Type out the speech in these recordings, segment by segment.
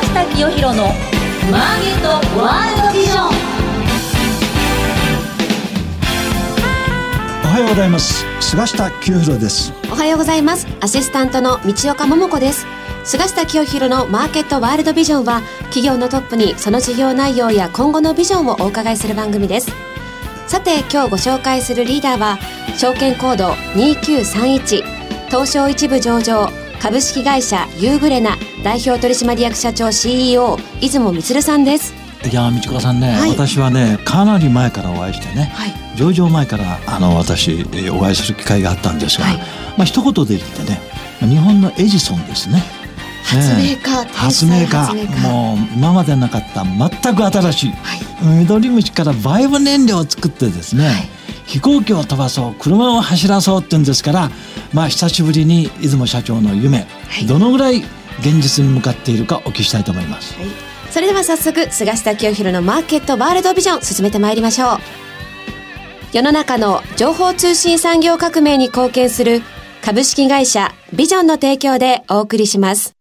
下清弘のマーケットワールドビジョン。おはようございます。菅下清弘です。おはようございます。アシスタントの道岡桃子です。菅下清弘のマーケットワールドビジョンは企業のトップにその事業内容や今後のビジョンをお伺いする番組です。さて今日ご紹介するリーダーは証券コード2931東証一部上場株式会社ユーグレナ代表取締役社長 CEO 出雲充さんです。いや道子さんね、はい、私はねかなり前からお会いしてね、はい、上場前からあの私お会いする機会があったんですが、はい、まあ一言で言ってね日本のエジソンですね。発明家、ね、発明家。もう今までなかった全く新しい、はい、緑虫からバイブ燃料を作ってですね、はい、飛行機を飛ばそう車を走らそうって言うんですからまあ久しぶりに出雲社長の夢、はい、どのぐらい現実に向かっているかお聞きしたいと思います、それでは早速菅下清弘のマーケットワールドビジョン進めてまいりましょう。世の中の情報通信産業革命に貢献する株式会社ビジョンの提供でお送りします。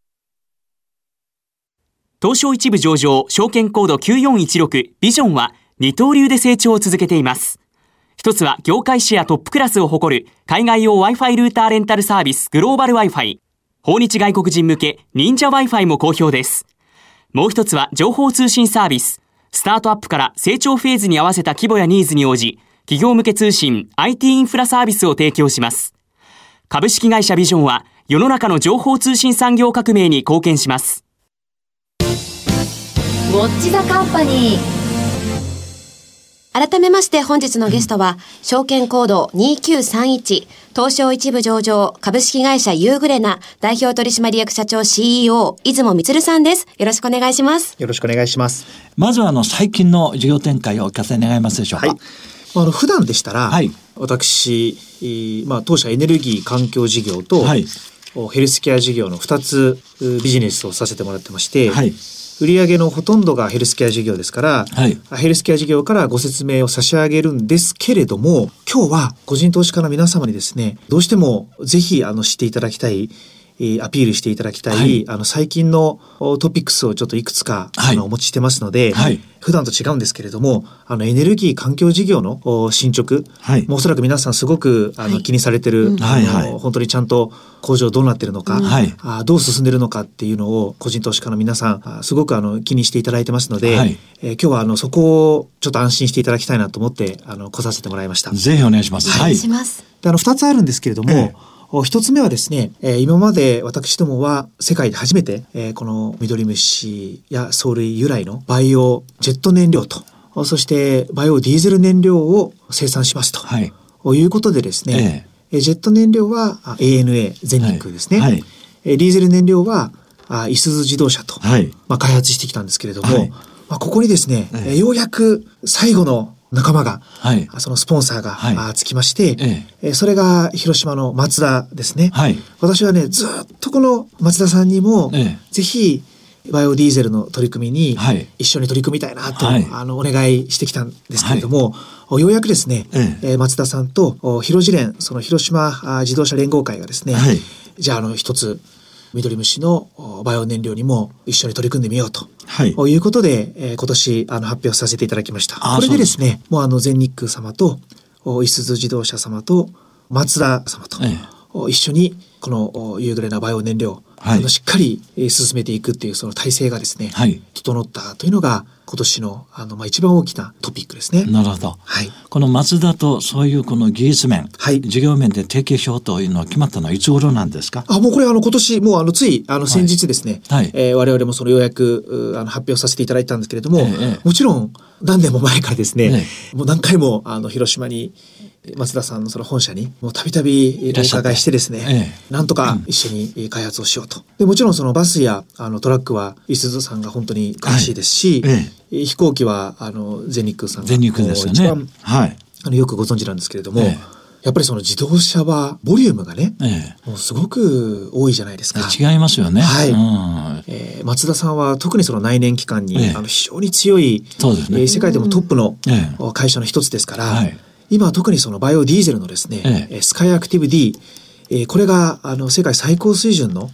東証一部上場、証券コード9416ビジョンは二刀流で成長を続けています。一つは業界シェアトップクラスを誇る海外用 Wi-Fi ルーターレンタルサービスグローバル Wi-Fi。訪日外国人向け忍者 Wi-Fi も好評です。もう一つは情報通信サービス。スタートアップから成長フェーズに合わせた規模やニーズに応じ、企業向け通信 IT インフラサービスを提供します。株式会社ビジョンは世の中の情報通信産業革命に貢献します。ウォッチザカンパニー改めまして本日のゲストは、証券コード2931東証一部上場株式会社ユーグレナ代表取締役社長 CEO 出雲充さんです。よろしくお願いします。よろしくお願いします。まずはあの最近の事業展開をお聞かせ願いますでしょうか？はい、あの普段でしたら、はい、私、まあ当社エネルギー環境事業と、はい、ヘルスケア事業の2つビジネスをさせてもらってまして、はい売上のほとんどがヘルスケア事業ですから、はい、ヘルスケア事業からご説明を差し上げるんですけれども、今日は個人投資家の皆様にですね、どうしてもぜひあの知っていただきたいアピールしていただきたい、はい、あの最近のトピックスをちょっといくつか、はい、あのお持ちしてますので、はい、普段と違うんですけれどもあのエネルギー環境事業の進捗、はい、もうおそらく皆さんすごくあの、気にされてる、はいはい、本当にちゃんと工場どうなってるのか、はい、あどう進んでるのかっていうのを個人投資家の皆さんすごくあの気にしていただいてますので、はい、えー、今日はあのそこをちょっと安心していただきたいなと思ってあの来させてもらいました。ぜひお願いします。はい、であの2つあるんですけれども、えー一つ目はですね、えー、今まで私どもは世界で初めて、えー、このミドリムシや藻類由来のバイオジェット燃料と、そしてバイオディーゼル燃料を生産しますと、はい、いうことでですね、えー、ジェット燃料は ANA 全日空ですね、はい。はい、ディーゼル燃料はあいすゞ自動車と、はい、まあ、開発してきたんですけれども、はい、まあ、ここにですね、えー、ようやく最後の仲間が、はい、そのスポンサーが、はい、つきまして、ええ、それが広島の松田ですね。はい、私はね、ずっとこの松田さんにも、ええ、ぜひ、バイオディーゼルの取り組みに一緒に取り組みたいなと、はい、あのお願いしてきたんですけれども、はい、ようやくですね、ええ。松田さんと広辞連その広島自動車連合会がですね、はい、じゃああの一つ緑虫のバイオ燃料にも一緒に取り組んでみようと、はい、いうことで、えー、今年あの発表させていただきました。これでですね、もうあの全日空様と、いすゞ自動車様と、松田様と、ええ、一緒にこの夕暮れなバイオ燃料、はい、あのしっかり進めていくっていうその体制がですね、はい、整ったというのが今年のあの、まあ、一番大きなトピックですね。なるほど。はい。この松田とそういうこの技術面、はい、事業面で提携しようというのは決まったのはいつ頃なんですか？あ、もうこれあの今年、もうあのついあの先日ですね、はい、えー、我々もそのようやくあの発表させていただいたんですけれども、ええ、もちろん何年も前からですね、え、もう何回もあの広島に松田さんのその本社にもうたびたびお伺いしてですね、ええ、なんとか一緒に開発をしようと。でもちろんそのバスやあのトラックはいすゞさんが本当に詳しいですし、はいえ、飛行機はあの全日空さんが全日空ですよね。一番、はい、あのよくご存知なんですけれども、やっぱりその自動車はボリュームがね、ええ、もうすごく多いじゃないですか。違いますよね。はい。うん、えー、松田さんは特にその内燃機関に、ええ、あの非常に強い、そうですね、えー、世界でもトップの会社の一つですから、はい今特にそのバイオディーゼルのですね、ええ、スカイアクティブ D、えー、これがあの世界最高水準の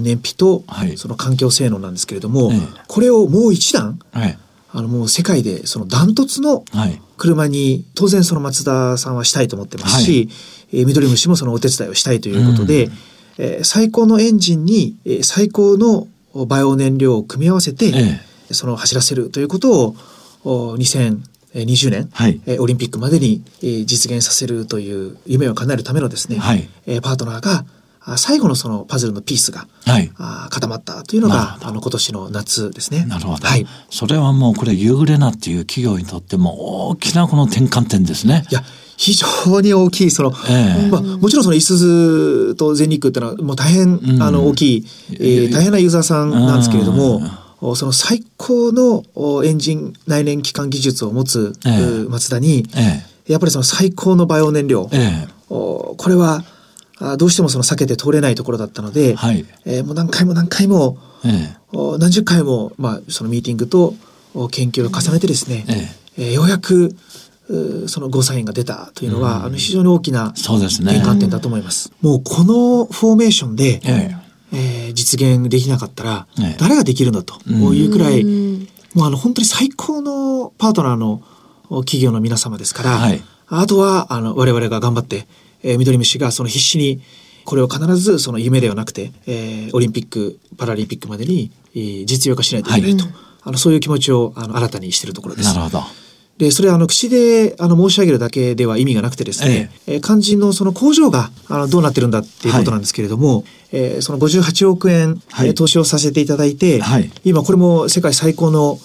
燃費と、はい、その環境性能なんですけれども、え、これをもう一段、はい、あのもう世界でそのダントツの車に、当然その松田さんはしたいと思ってますし、はい、え、緑虫もそのお手伝いをしたいということで、うん、え、最高のエンジンに、え、最高のバイオ燃料を組み合わせて、その走らせるということを2000 20年、はい、オリンピックまでに実現させるという夢を叶えるためのですね、はい、パートナーが最後のそのパズルのピースが、はい、固まったというのがあの今年の夏ですね。なるほど、はい、それはもうこれユーグレナっていう企業にとっても大きなこの転換点ですね。いや非常に大きいその、えー、まあ、もちろんそのいすゞと全日空っていうのはもう大変、あの大きい、えー、大変なユーザーさんなんですけれども。その最高のおエンジン内燃機関技術を持つ、ええうマツダにえやっぱりその最高のバイオ燃料、え。これはあどうしてもその避けて通れないところだったので、え。はい。えーもう何回も何回もえお何十回も、まあ、そのミーティングとお研究を重ねてですね、え。ええーようやくうそのゴーサインが出たというのは、あの非常に大きな転。換点だと思います。もうこのフォーメーションで、ええ。えー実現できなかったら、ええ。誰ができるんだとうん。いうくらい、うん。もうあの本当に最高のパートナーのお企業の皆様ですから、はい。あとはあの我々が頑張って、えー、緑虫がその必死にこれを必ずその夢ではなくて、えーオリンピック・パラリンピックまでに、えー実用化しないといけないと、はい。あのそういう気持ちをあの新たにしているところです。なるほど。で、それはあの口であの申し上げるだけでは意味がなくてですね、えー肝心のその工場があのどうなってるんだっていうことなんですけれども、えーその58億円、はい。えー投資をさせていただいて、はい。今これも世界最高のお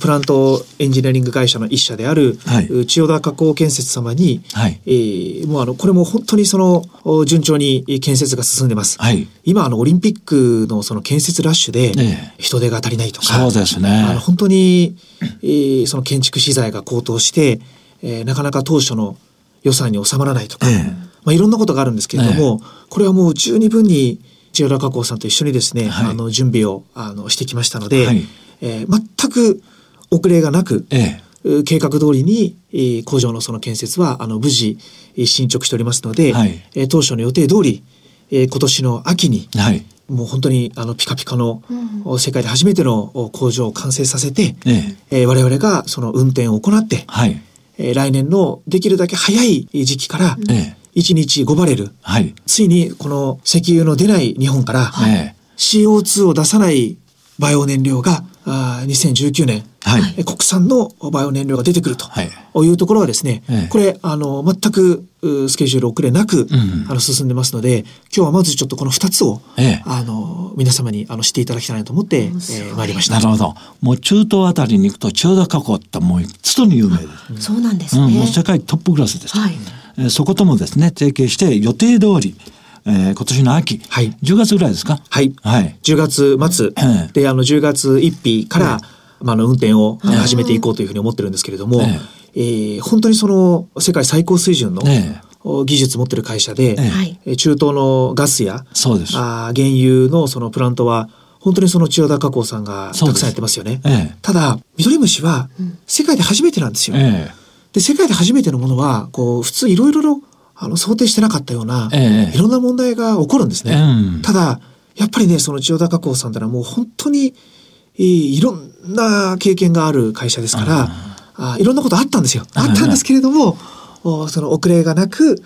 プラントエンジニアリング会社の一社である、はい。う千代田加工建設様に、はい。えーもうあのこれも本当にそのお順調に建設が進んでます。はい。今あのオリンピックのその建設ラッシュでええ。人手が足りないとか、そうですね。あの本当に、えーその建築資材が高騰して、えーなかなか当初の予算に収まらないとか、ええ。まあ、いろんなことがあるんですけれども、これはもう十二分に千代田加工さんと一緒にですね、はい。あの準備をあのしてきましたので、はいえー全く遅れがなく、ええ。う計画通りに、えー工場のその建設はあの無事えー進捗しておりますので、はいえー当初の予定通り、えー今年の秋にはい。もう本当にあのピカピカの、お世界で初めてのお工場を完成させて、ええ。えー我々がその運転を行って、はい。えー来年のできるだけ早い時期からええ。1日5バレル、はい。ついにこの石油の出ない日本からええ。CO2 を出さないバイオ燃料があー2019年、はい。えー国産のバイオ燃料が出てくるとはいいうところはですね、ええこれあの全くうスケジュール遅れなく、んあの進んでますので今日はまずちょっとこの2つを、ええあの皆様にあの知っていただきたいなと思って、えー参りましたな。るほど。もう中東あたりに行くと千代田加工ってもうつとに有名です。そうなんですうん、ね。もう世界トップクラスです。はい。えーそこともですね、提携して予定通り、えー今年の秋、はい。10月ぐらいですか？はい。はい。10月末。ええ。で、あの、10月1日から、まあ、あの、運転を始めていこうというふうに思ってるんですけれども、ええ。ー本当にその、世界最高水準の技術持ってる会社で、えー中東のガスや、そうです。あー原油のそのプラントは、本当にその千代田加工さんがたくさんやってますよね。ええ。ただ、ミドリムシは、世界で初めてなんですよ。え。で、世界で初めてのものは、こう、普通いろいろあの、想定してなかったような、ええ。いろんな問題が起こるんですね。うん。ただ、やっぱりね、その千代田加工さんってのはもう本当に、えーいろんな経験がある会社ですから、あいろんなことあったんですよ。あったんですけれども、おその遅れがなく、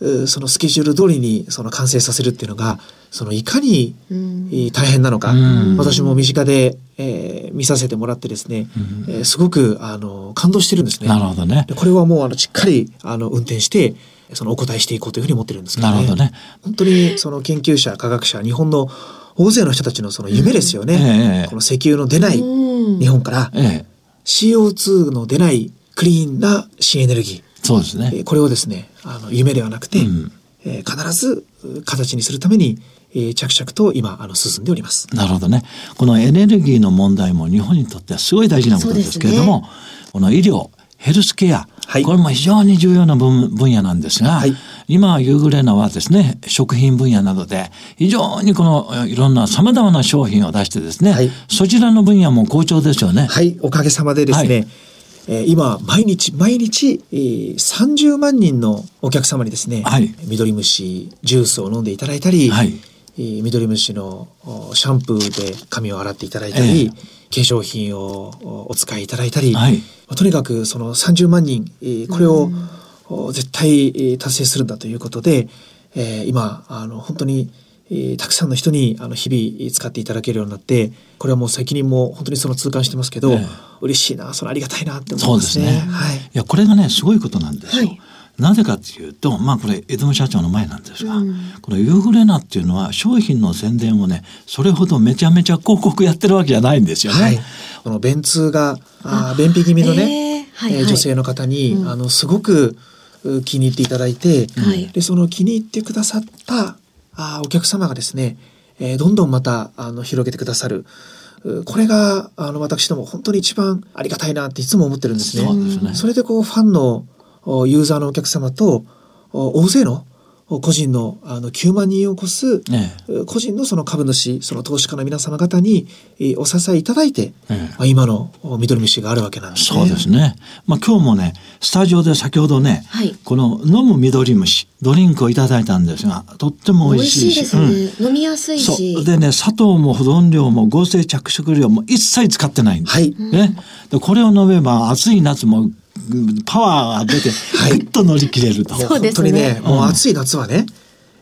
うそのスケジュール通りにその完成させるっていうのが、そのいかに、えー大変なのか、うん。私も身近で、えー見させてもらってですね、えーすごくあの感動してるんですね。なるほどね。でこれはもうあのしっかりあの運転してそのお答えしていこうというふうに思ってるんですけどね。なるほどね。本当にその研究者科学者日本の大勢の人たちのその夢ですよね。ええこの石油の出ないうん。日本から。ええ。CO2 の出ないクリーンな新エネルギー、そうですね。えーこれをですねあの夢ではなくて、うん。えー必ずう形にするために、えー着々と今あの進んでおります。なるほどね。このエネルギーの問題も日本にとってはすごい大事なことですけれども、この医療、ヘルスケア、はい。これも非常に重要な分分野なんですが、はい。今ユーグレナはですね、食品分野などで非常にこのえいろんな様々な商品を出してですね、はい。そちらの分野も好調ですよね。はい、おかげさまでですね、はい。えー今毎日毎日、えー、30万人のお客様にですね、はい。緑虫ジュースを飲んでいただいたり、はい。えー緑虫のおシャンプーで髪を洗っていただいたり、ええ化粧品をおお使いいただいたり、はいまあとにかくその30万人、えーこれを、お絶対えー達成するんだということで、えー今あの本当に、えーたくさんの人にあの日々使っていただけるようになってこれはもう責任も本当にその痛感してますけど、ええ嬉しいなそれありがたいなって思そいうまね。ですすね。はいいやこれがねすごいことなんですよ。はいなぜかというとまあこれ江戸社長の前なんですが、このユーグレナっていうのは商品の宣伝をねそれほどめちゃめちゃ広告やってるわけじゃないんですよね。はい、この便通があー便秘気味のね、えーはいはいえー女性の方に、あのすごくう気に入っていただいて、はいでその気に入ってくださったあーお客様がですね、えーどんどんまたあの広げてくださる。うこれがあの私ども本当に一番ありがたいなっていつも思ってるんですね。そねそれでこうファンのおユーザーのお客様とお大勢のお個人のあの9万人を超す、個人のその株主その投資家の皆様方にえーお支えいただいて、ええ。まあ、今のお緑虫があるわけなんですね。そうですね。まあ今日もねスタジオで先ほどね、はい。この飲む緑虫ドリンクをいただいたんですがとっても美味しいし。ですね、飲みやすいそしう。でね砂糖も保存料も合成着色料も一切使ってないんです、はい。ね、でこれを飲めば暑い夏もうんパワーが出てはい。ぐっと乗り切れると、そうです本当にね、ね。もう暑い夏はね、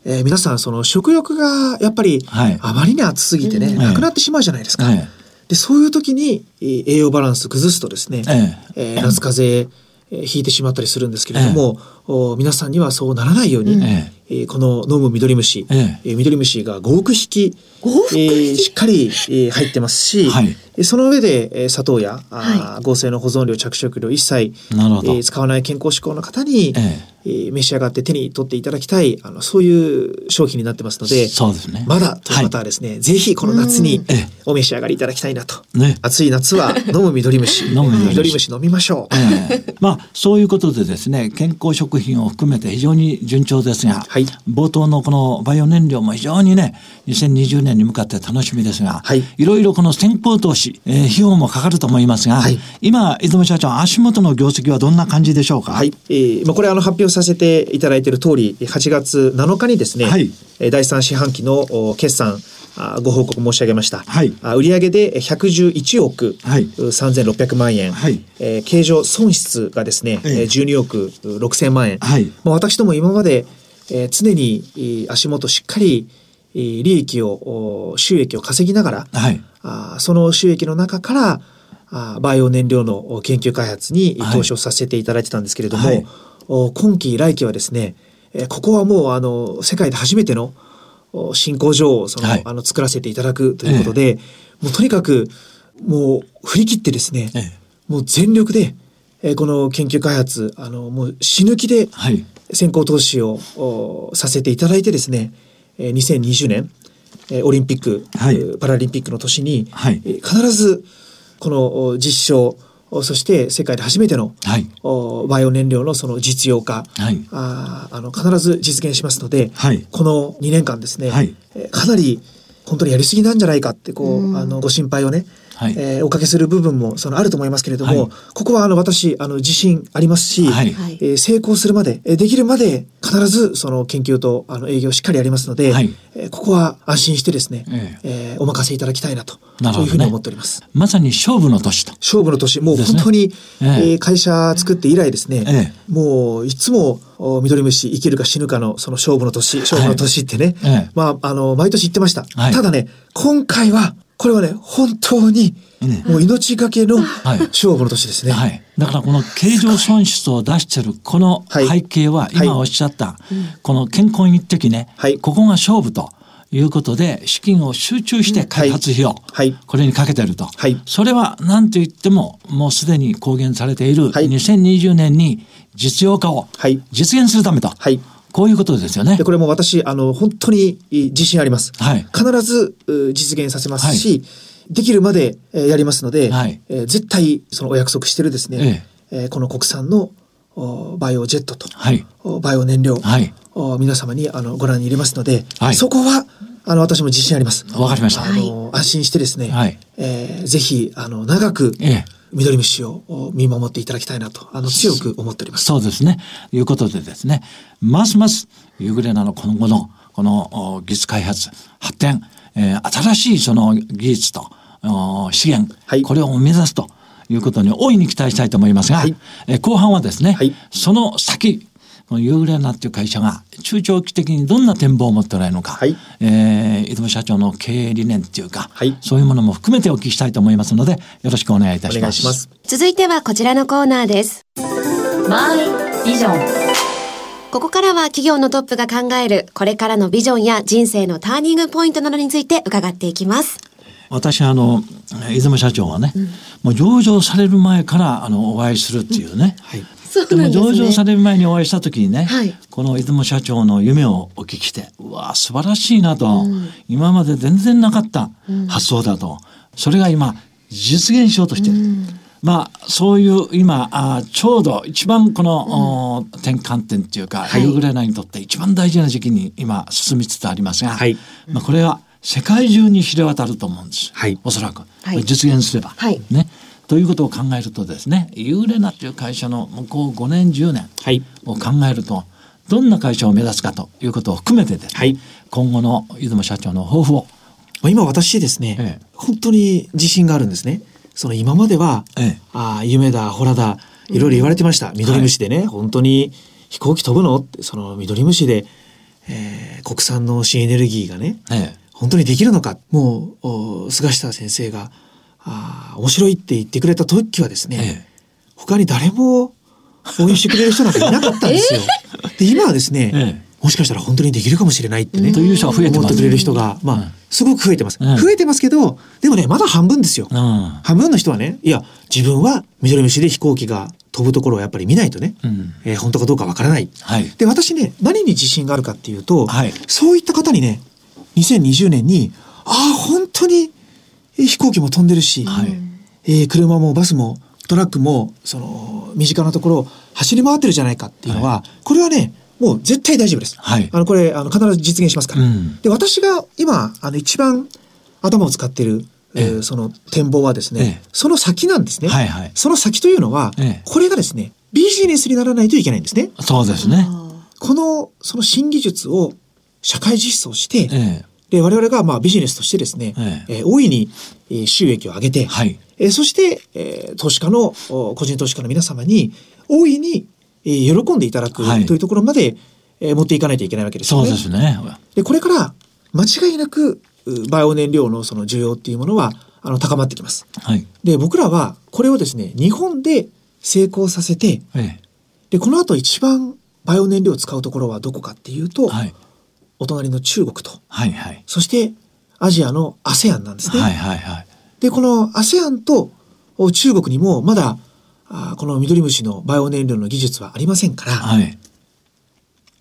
えー皆さんその食欲がやっぱりはい。あまりに暑すぎてね、うん。なくなってしまうじゃないですか。えでそういう時にえー栄養バランス崩すとですね、え。えー夏風邪えーひいてしまったりするんですけれども、お皆さんにはそうならないように、ええーこの飲む緑虫、ええ。ー緑虫が5億匹5億匹？えーしっかり、えー入ってますし、はい。えーその上で、えー砂糖や、あー合成の保存料着色料一切、えー使わない健康志向の方に、ええー召し上がって手に取っていただきたいあのそういう商品になってますのでそうですね。まだという方はですね、ぜひこの夏にええ。お召し上がりいただきたいなと、ね暑い夏は飲む緑虫。飲む緑虫。飲みましょう、ええ。まあそういうことでですね健康食品を含めて非常に順調ですが、はい。冒頭のこのバイオ燃料も非常にね2020年に向かって楽しみですが、はい。ろいろこの先行投資、えー費用もかかると思いますが、はい。今出雲社長足元の業績はどんな感じでしょうか？はい、えーまあ、これあの発表させていただいている通り8月7日にですね、はい。えー第3四半期のお決算あご報告申し上げました、はい。あ売上で111億、はい。う3600万円、はい。えー経常損失がですね、ええ。えー12億う6000万円、はい。まあ、私ども今まで、えー常にえー足元しっかりえー利益をお収益を稼ぎながら、はい。その収益の中からあーバイオ燃料のお研究開発にはい。投資をさせていただいてたんですけれども、はい。お今期来期はですね、えーここはもうあの世界で初めてのお新工場をその、はい。あの作らせていただくということで、もうとにかくもう振り切ってですね、ええ。もう全力で、えーこの研究開発あのもう死ぬ気ではい。先行投資をおさせていただいてですね、えー2020年、えーオリンピック、はい。えーパラリンピックの年に、必ずこのお実証おそして世界で初めての、はい。おバイオ燃料のその実用化、はい。あーあの必ず実現しますので、はい。この2年間ですね、はい。えーかなり本当にやりすぎなんじゃないかってこう、あのご心配をね、はい。えーおかけする部分もそのあると思いますけれども、はい。ここはあの私あの自信ありますし、はい。はい。えー成功するまで、えーできるまで必ずその研究とあの営業しっかりやりますので、はい。えーここは安心してですね、ええ。ーお任せいただきたいなとなるほどね。そういうふうに思っております。まさに勝負の年と。勝負の年、もう本当に、ええ。えー会社作って以来ですね、えもういつもお緑虫生きるか死ぬかのその勝負の年、勝負の年ってね、ええ。まあ、あの、毎年言ってました。はい。ただね、今回は、これはね、本当に、ね。もう命がけのはい。勝負の年ですね。はい、だからこの経常損失を出してるこのはい。背景ははい。今おっしゃったこの健康一滴ね、はい。ここが勝負ということで資金を集中して開発費用、はい。これにかけてると、はい。それは何と言ってももうすでに公言されているはい。2020年に実用化をはい。実現するためと、はいこういうことですよね。で、。これも私、あの、本当にえー自信あります。はい。必ずう実現させますし、できるまでえーやりますので、はい。えー絶対そのお約束してるですね、えーこの国産のおバイオジェットと、はい。おバイオ燃料、はい。お皆様にあのご覧に入れますので、はい。そこはあの私も自信あります。わかりました。あの、安心してですね、はい。えーぜひあの長くええ緑虫をお見守っていただきたいなとあの強く思っております。そうですね。いうことでですね、ますますユグレナの今後のこのお技術開発発展、えー新しいその技術とお資源、はいこれを目指すということに大いに期待したいと思いますが、はいえー後半はですね、はいその先このユーグレナっていう会社が中長期的にどんな展望を持っておられるのか、はいえー出雲社長の経営理念っていうか、はいそういうものも含めてお聞きしたいと思いますのでよろしくお願いいたします。お願いします。続いてはこちらのコーナーです。マイビジョンここからは企業のトップが考えるこれからのビジョンや人生のターニングポイントなどについて伺っていきます。私あの出雲社長はね、もう上場される前からあのお会いするっていうね、はい。でも上場される前にお会いした時にね、はい。この出雲社長の夢をお聞きしてうわ素晴らしいなと、今まで全然なかった発想だと、それが今実現しようとしてる。まあそういう今あちょうど一番この、お転換点っていうか、はい。ユーグレナにとって一番大事な時期に今進みつつありますが、はい。まあ、これは世界中に知れ渡ると思うんです、はい。おそらく、はい。実現すれば。はい。ね、ということを考えるとですねユーレナという会社の向こう5年10年はい。を考えるとどんな会社を目指すかということを含めてですね、はい今後の出雲社長の抱負を、まあ今私ですね、ええ本当に自信があるんですね。その今までは、ええああ、夢だ、ほらだ、いろいろ言われてました。緑虫でね、本当に飛行機飛ぶの？って、その緑虫で、えー国産の新エネルギーがね、え本当にできるのか？もう、お菅下先生が、ああ、面白いって言ってくれた時はですえね、え他に誰も応援してくれる人なんかいなかったんですよ。で、今はですね、ええ。もしかしたら本当にできるかもしれないってね、という人は増えてます思ってくれる人が、まあ、うんすごく増えてます。うん。増えてますけど、でもね、まだ半分ですよ。えうん。半分の人はね、いや、自分は緑虫で飛行機が飛ぶところをやっぱり見ないとね、うん。えー本当かどうかわからない。はい。で、私ね、何に自信があるかっていうと、はい。そういった方にね、2020年に、ああ、本当にえー飛行機も飛んでるし、はいえー車もバスもトラックも、その、身近なところを走り回ってるじゃないかっていうのは、これはね、もう絶対大丈夫です。はいあの、これ、あの、必ず実現しますから。うんで、私が今、あの、一番頭を使ってる、えーええその展望はですね、ええその先なんですね。はいはいその先というのは、ええこれがですね、ビジネスにならないといけないんですね。そうですね。この、その新技術を社会実装して、えで、我々がまあビジネスとしてですね、ええー大いにえー収益を上げて、はいえーそして、えー投資家の、お個人投資家の皆様に大いに、えー喜んでいただくはいというところまで、えー持っていかないといけないわけえそうですよね。ですね。で、これから間違いなく、うバイオ燃料のその需要っていうものは、あの、高まってきます。はい。で、僕らはこれをですね、日本で成功させて、えで、この後一番バイオ燃料を使うところはどこかっていうと、えはい。お隣の中国と、はいはい。そしてアジアの ASEAN なんですね。はいはいはい。で、この ASEAN とお中国にもまだ、あーこの緑虫のバイオ燃料の技術はありませんから、はい。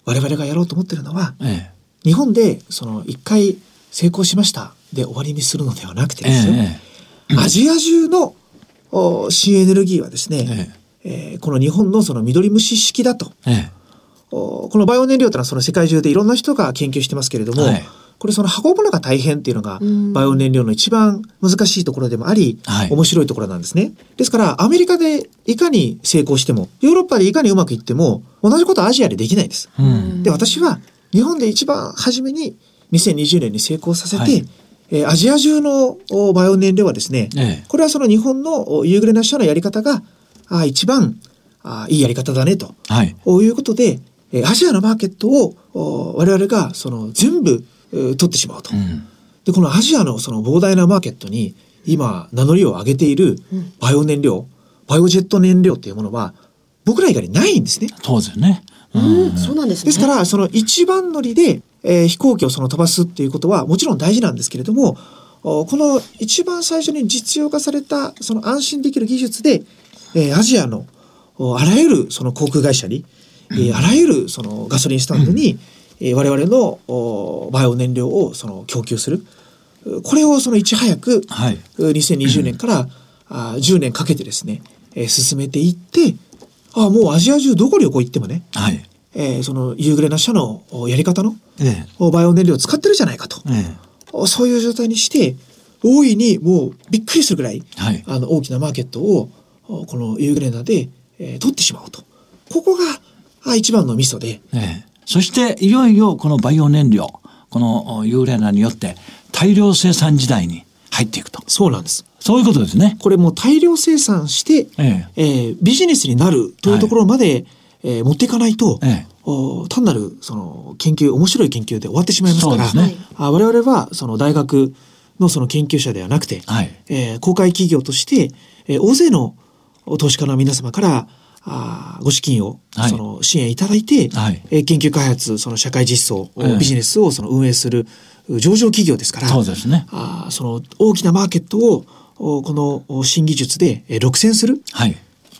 我々がやろうと思ってるのは、え日本でその一回成功しましたで終わりにするのではなくてえですよ、えアジア中のお新エネルギーはですね、えーこの日本のその緑虫式だと。ええおこのバイオ燃料というのはその世界中でいろんな人が研究してますけれども、はいこれその運ぶのが大変っていうのがんバイオ燃料の一番難しいところでもあり、はい面白いところなんですね。ですからアメリカでいかに成功してもヨーロッパでいかにうまくいっても同じことはアジアでできないです。うん。で私は日本で一番初めに2020年に成功させて、はいえーアジア中のおバイオ燃料はですね、ええこれはその日本のおユーグレナ社のやり方があ一番あいいやり方だねと。はい。ということで、えーアジアのマーケットをお我々がその全部、えー取ってしまうと。うん。で、このアジアのその膨大なマーケットに今名乗りを上げているバイオ燃料、バイオジェット燃料っていうものは僕ら以外にないんですね。そうですね。ううん、そうなんですね。ですから、その一番乗りで、えー飛行機をその飛ばすっていうことはもちろん大事なんですけれども、おこの一番最初に実用化されたその安心できる技術で、えーアジアのおあらゆるその航空会社に、えーあらゆるそのガソリンスタンドに、えー我々のおバイオ燃料をその供給する。これをそのいち早く、はい。2020年から、あ10年かけてですね、えー進めていって、あもうアジア中どこ旅行行ってもね、はい。えーその夕暮れな社のおやり方のえおバイオ燃料を使ってるじゃないかとえ。えおそういう状態にして大いにもうびっくりするぐらい、はいあの大きなマーケットをおこの夕暮れなで、えー取ってしまおうとここがあ一番のミソで。ええ。えそしていよいよこのバイオ燃料このユーレナによって大量生産時代に入っていくと。そうなんです。そういうことですね。これもう大量生産して、ええ。ービジネスになるというところまで、えー持っていかないと、ええ。お単なるその研究面白い研究で終わってしまいますからね。あ我々はその大学のその研究者ではなくて、はい。えー公開企業として、えー大勢の投資家の皆様からあーご資金を、はいその支援いただいて、はいえー研究開発その社会実装、ええビジネスをその運営する上場企業ですからそうですねあーその大きなマーケットをおこのお新技術でえー独占するはい。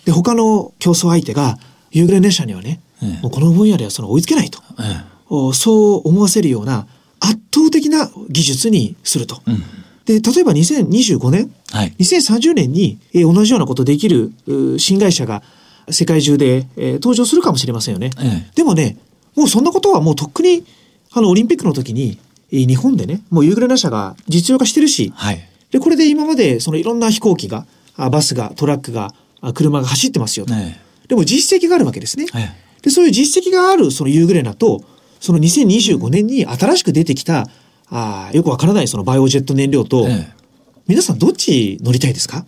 で他の競争相手がユーグレネ社にはね、ええもうこの分野ではその追いつけないと、えそう思わせるような圧倒的な技術にすると。うん。で例えば2025年はい。2030年に、えー同じようなことできるう新会社が世界中で、えー登場するかもしれませんよね。ええでもねもうそんなことはもうとっくにあのオリンピックの時に、えー日本でねもうユーグレナ社が実用化してるし、はい。でこれで今までそのいろんな飛行機があバスがトラックがあ車が走ってますよと。ねでも実績があるわけですね。ええで、そういう実績があるそのユーグレナと、その2025年に新しく出てきた、あーよくわからないそのバイオジェット燃料と、ええ皆さんどっち乗りたいですか？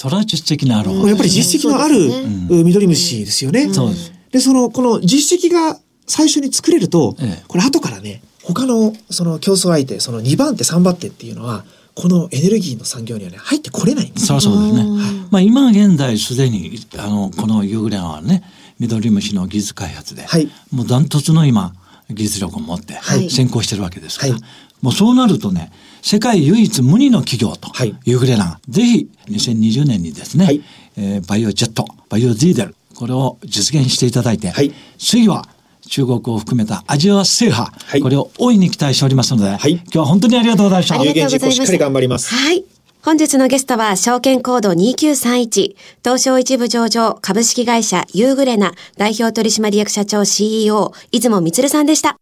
それは実績のあるやっぱり実績のある、ね。う緑虫ですよね。そうです。で、その、この実績が最初に作れると、ええ。これ後からね、他のその競争相手、その2番手、3番手っていうのは、このエネルギーの産業にはね、入ってこれないんです。そりゃそうですね。まあ今現在すでにあのこのユーグレナはね緑虫の技術開発で、はい。もうダントツの今技術力を持ってはい。先行してるわけですから、はいもうそうなるとね世界唯一無二の企業と、はい。ユーグレナがぜひ2020年にですね、はい。えーバイオジェットバイオディーゼルこれを実現していただいて、はい。次は中国を含めたアジア制覇、はい。これを大いに期待しておりますので、はい。今日は本当にありがとうございました。ありがとうござい。ました有言実行しっかり頑張ります。はい。本日のゲストは、証券コード2931、東証一部上場株式会社ユーグレナ代表取締役社長 CEO、出雲光さんでした。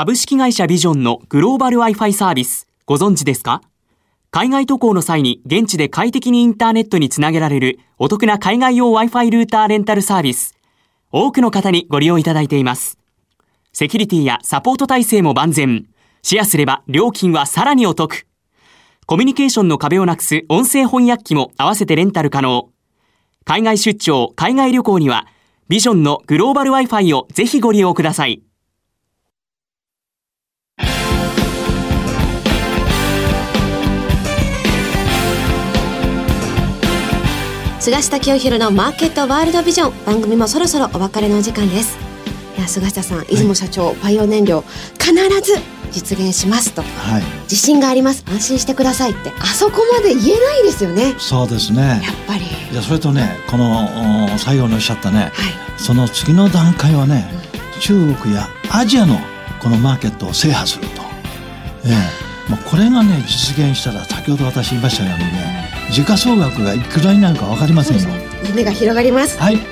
株式会社ビジョンのグローバル Wi-Fi サービス、ご存知ですか？海外渡航の際に現地で快適にインターネットにつなげられるお得な海外用 Wi-Fi ルーターレンタルサービス。多くの方にご利用いただいています。セキュリティやサポート体制も万全。シェアすれば料金はさらにお得。コミュニケーションの壁をなくす音声翻訳機も合わせてレンタル可能。海外出張、海外旅行には、ビジョンのグローバル Wi-Fi をぜひご利用ください。菅下清弘のマーケットワールドビジョン。番組もそろそろお別れのお時間です。いや菅下さん出雲社長、バイオ燃料必ず実現しますと。はい、自信があります。安心してくださいって。あそこまで言えないですよね。そうですね。やっぱり。いやそれとねこのお最後におっしゃったね、はい。その次の段階はね、中国やアジアのこのマーケットを制覇すると、ええ、もうこれがね実現したら先ほど私言いましたようにね時価総額がいくらになるか分かりませんよ。夢が広がりますはいはい。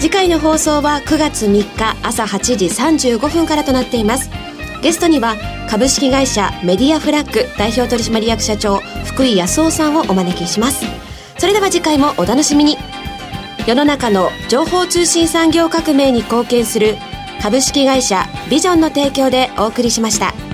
次回の放送は9月3日朝8時35分からとなっています。ゲストには株式会社メディアフラッグ代表取締役社長福井康夫さんをお招きします。それでは次回もお楽しみに。世の中の情報通信産業革命に貢献する株式会社ビジョンの提供でお送りしました。